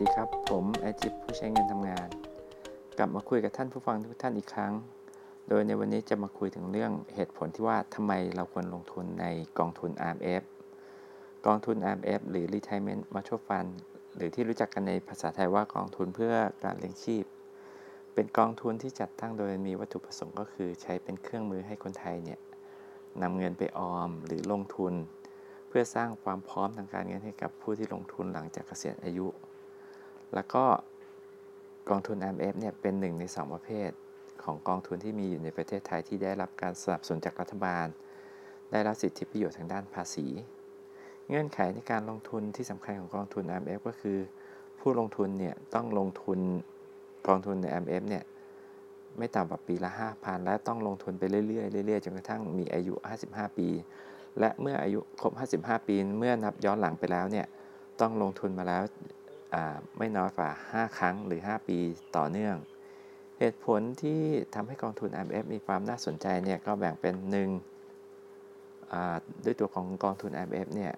ดีครับ ผมไอจิปผู้ใช้เงินทำงาน กลับมาคุยกับท่านผู้ฟังทุกท่านอีกครั้ง โดยในวันนี้จะมาคุยถึงเรื่องเหตุผลที่ว่าทำไมเราควรลงทุนในกองทุน RMF กองทุน RMF หรือ Retirement Mutual Fund หรือที่รู้จักกันในภาษาไทยว่ากองทุนเพื่อการเลี้ยงชีพ เป็นกองทุนที่จัดตั้งโดยมีวัตถุประสงค์ก็คือใช้เป็นเครื่องมือให้คนไทยเนี่ยนำเงินไปออมหรือลงทุน เพื่อสร้างความพร้อมทางการเงินให้กับผู้ที่ลงทุนหลังจากเกษียณอายุ แล้วก็กองทุน IMF เนี่ยเป็นหนึ่งใน 2 ประเภท ของกองทุนที่มีอยู่ในประเทศไทยที่ได้รับการสนับสนุนจากรัฐบาล ได้รับสิทธิประโยชน์ทางด้านภาษี เงื่อนไขในการลงทุนที่สำคัญของกองทุน IMF ก็คือ ผู้ลงทุนเนี่ยต้องลงทุนกองทุนใน IMF เนี่ยไม่ต่ำกว่าปีละ 5,000 และต้องลงทุนไปเรื่อยๆเรื่อยๆจนกระทั่งมีอายุ 55 ปี และเมื่ออายุครบ 55 ปี เมื่อนับย้อนหลังไปแล้วเนี่ยต้องลงทุนมาแล้ว ไม่น้อยกว่า 5 ครั้งหรือ 5 ปีต่อเนื่อง เหตุผลที่ทำให้กองทุน IMF มีความน่าสนใจเนี่ยก็แบ่งเป็นหนึ่งด้วยตัวของกองทุน IMF เนี่ย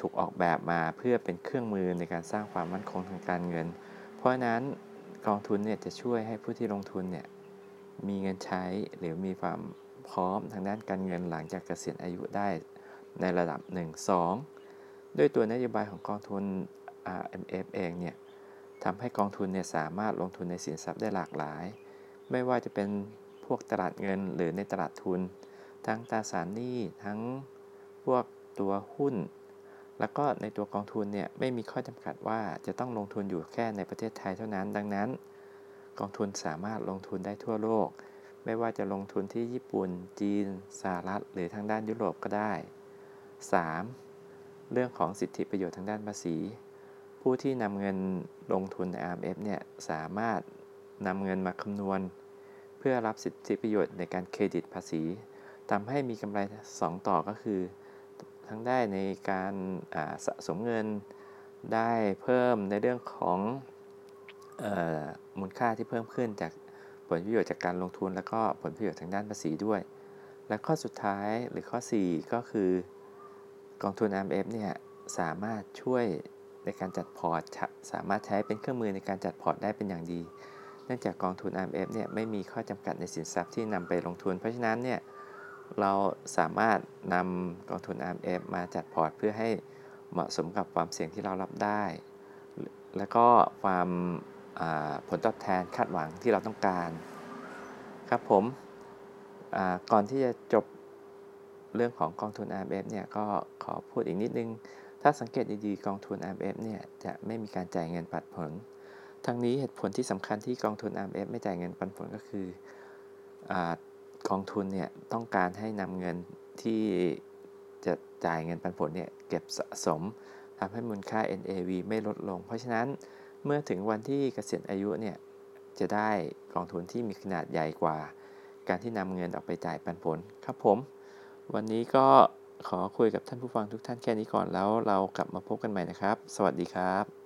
ถูกออกแบบมาเพื่อเป็นเครื่องมือในการสร้างความมั่นคงทางการเงิน เพราะนั้นกองทุนเนี่ยจะช่วยให้ผู้ที่ลงทุนเนี่ยมีเงินใช้หรือมีความพร้อมทางด้านการเงินหลังจากเกษียณอายุได้ในระดับ 1 2 ด้วยตัวนโยบายของกองทุน RMF เองเนี่ยทำให้กองทุนเนี่ยสามารถลงทุนในสินทรัพย์ได้หลากหลาย ไม่ว่าจะเป็นพวกตลาดเงินหรือในตลาดทุน ทั้งตราสารหนี้ทั้งพวกตัวหุ้น แล้วก็ในตัวกองทุนเนี่ยไม่มีข้อจำกัดว่าจะต้องลงทุนอยู่แค่ในประเทศไทยเท่านั้น ดังนั้น กองทุนสามารถลงทุนได้ทั่วโลก ไม่ว่าจะลงทุนที่ญี่ปุ่น จีนสหรัฐ หรือทางด้านยุโรปก็ได้ 3. เรื่องของสิทธิประโยชน์ทางด้านภาษี ผู้ที่นำเงินลงทุนใน RMF เนี่ยสามารถนำเงินมาคำนวณ เพื่อรับสิทธิประโยชน์ในการเครดิตภาษีทำให้มีกำไร 2 ต่อก็คือ ทั้งได้ในการสะสมเงินได้เพิ่มในเรื่องของอมูลค่าที่เพิ่มขึ้นจากผลประโยชน์จากการลงทุน แล้วก็ผลประโยชน์ทางด้านภาษีด้วย และข้อสุดท้ายหรือข้อ 4 ก็คือกองทุน RMF เนี่ยสามารถช่วย ในการจัดพอร์ตสามารถใช้เป็นเครื่องมือในการจัดพอร์ตได้เป็นอย่างดี เนื่องจากกองทุน RMF เนี่ยไม่มีข้อจำกัดในสินทรัพย์ที่นำไปลงทุน เพราะฉะนั้นเนี่ยเราสามารถนำกองทุน RMF มาจัดพอร์ตเพื่อให้เหมาะสมกับความเสี่ยงที่เรารับได้ และก็ความผลตอบแทนคาดหวังที่เราต้องการ ครับผมก่อนที่จะจบเรื่องของกองทุน RMF เนี่ยก็ขอพูดอีกนิดนึง ถ้าสังเกตดีๆ กองทุน RMF เนี่ยจะไม่มีการจ่ายเงินปันผล ทั้งนี้เหตุผลที่สำคัญที่กองทุน RMF ไม่จ่ายเงินปันผลก็คืออกองทุนเนี่ยต้องการให้นำเงินที่จะจ่ายเงินปันผลเนี่ยเก็บสะสมทำให้มูลค่า NAV ไม่ลดลง เพราะฉะนั้นเมื่อถึงวันที่เกษียณอายุเนี่ยจะได้กองทุนที่มีขนาดใหญ่กว่า การที่นำเงินออกไปจ่ายปันผลครับผม วันนี้ก็ ขอคุยกับท่านผู้ฟังทุกท่านแค่นี้ก่อนแล้วเรากลับมาพบกันใหม่นะครับ สวัสดีครับ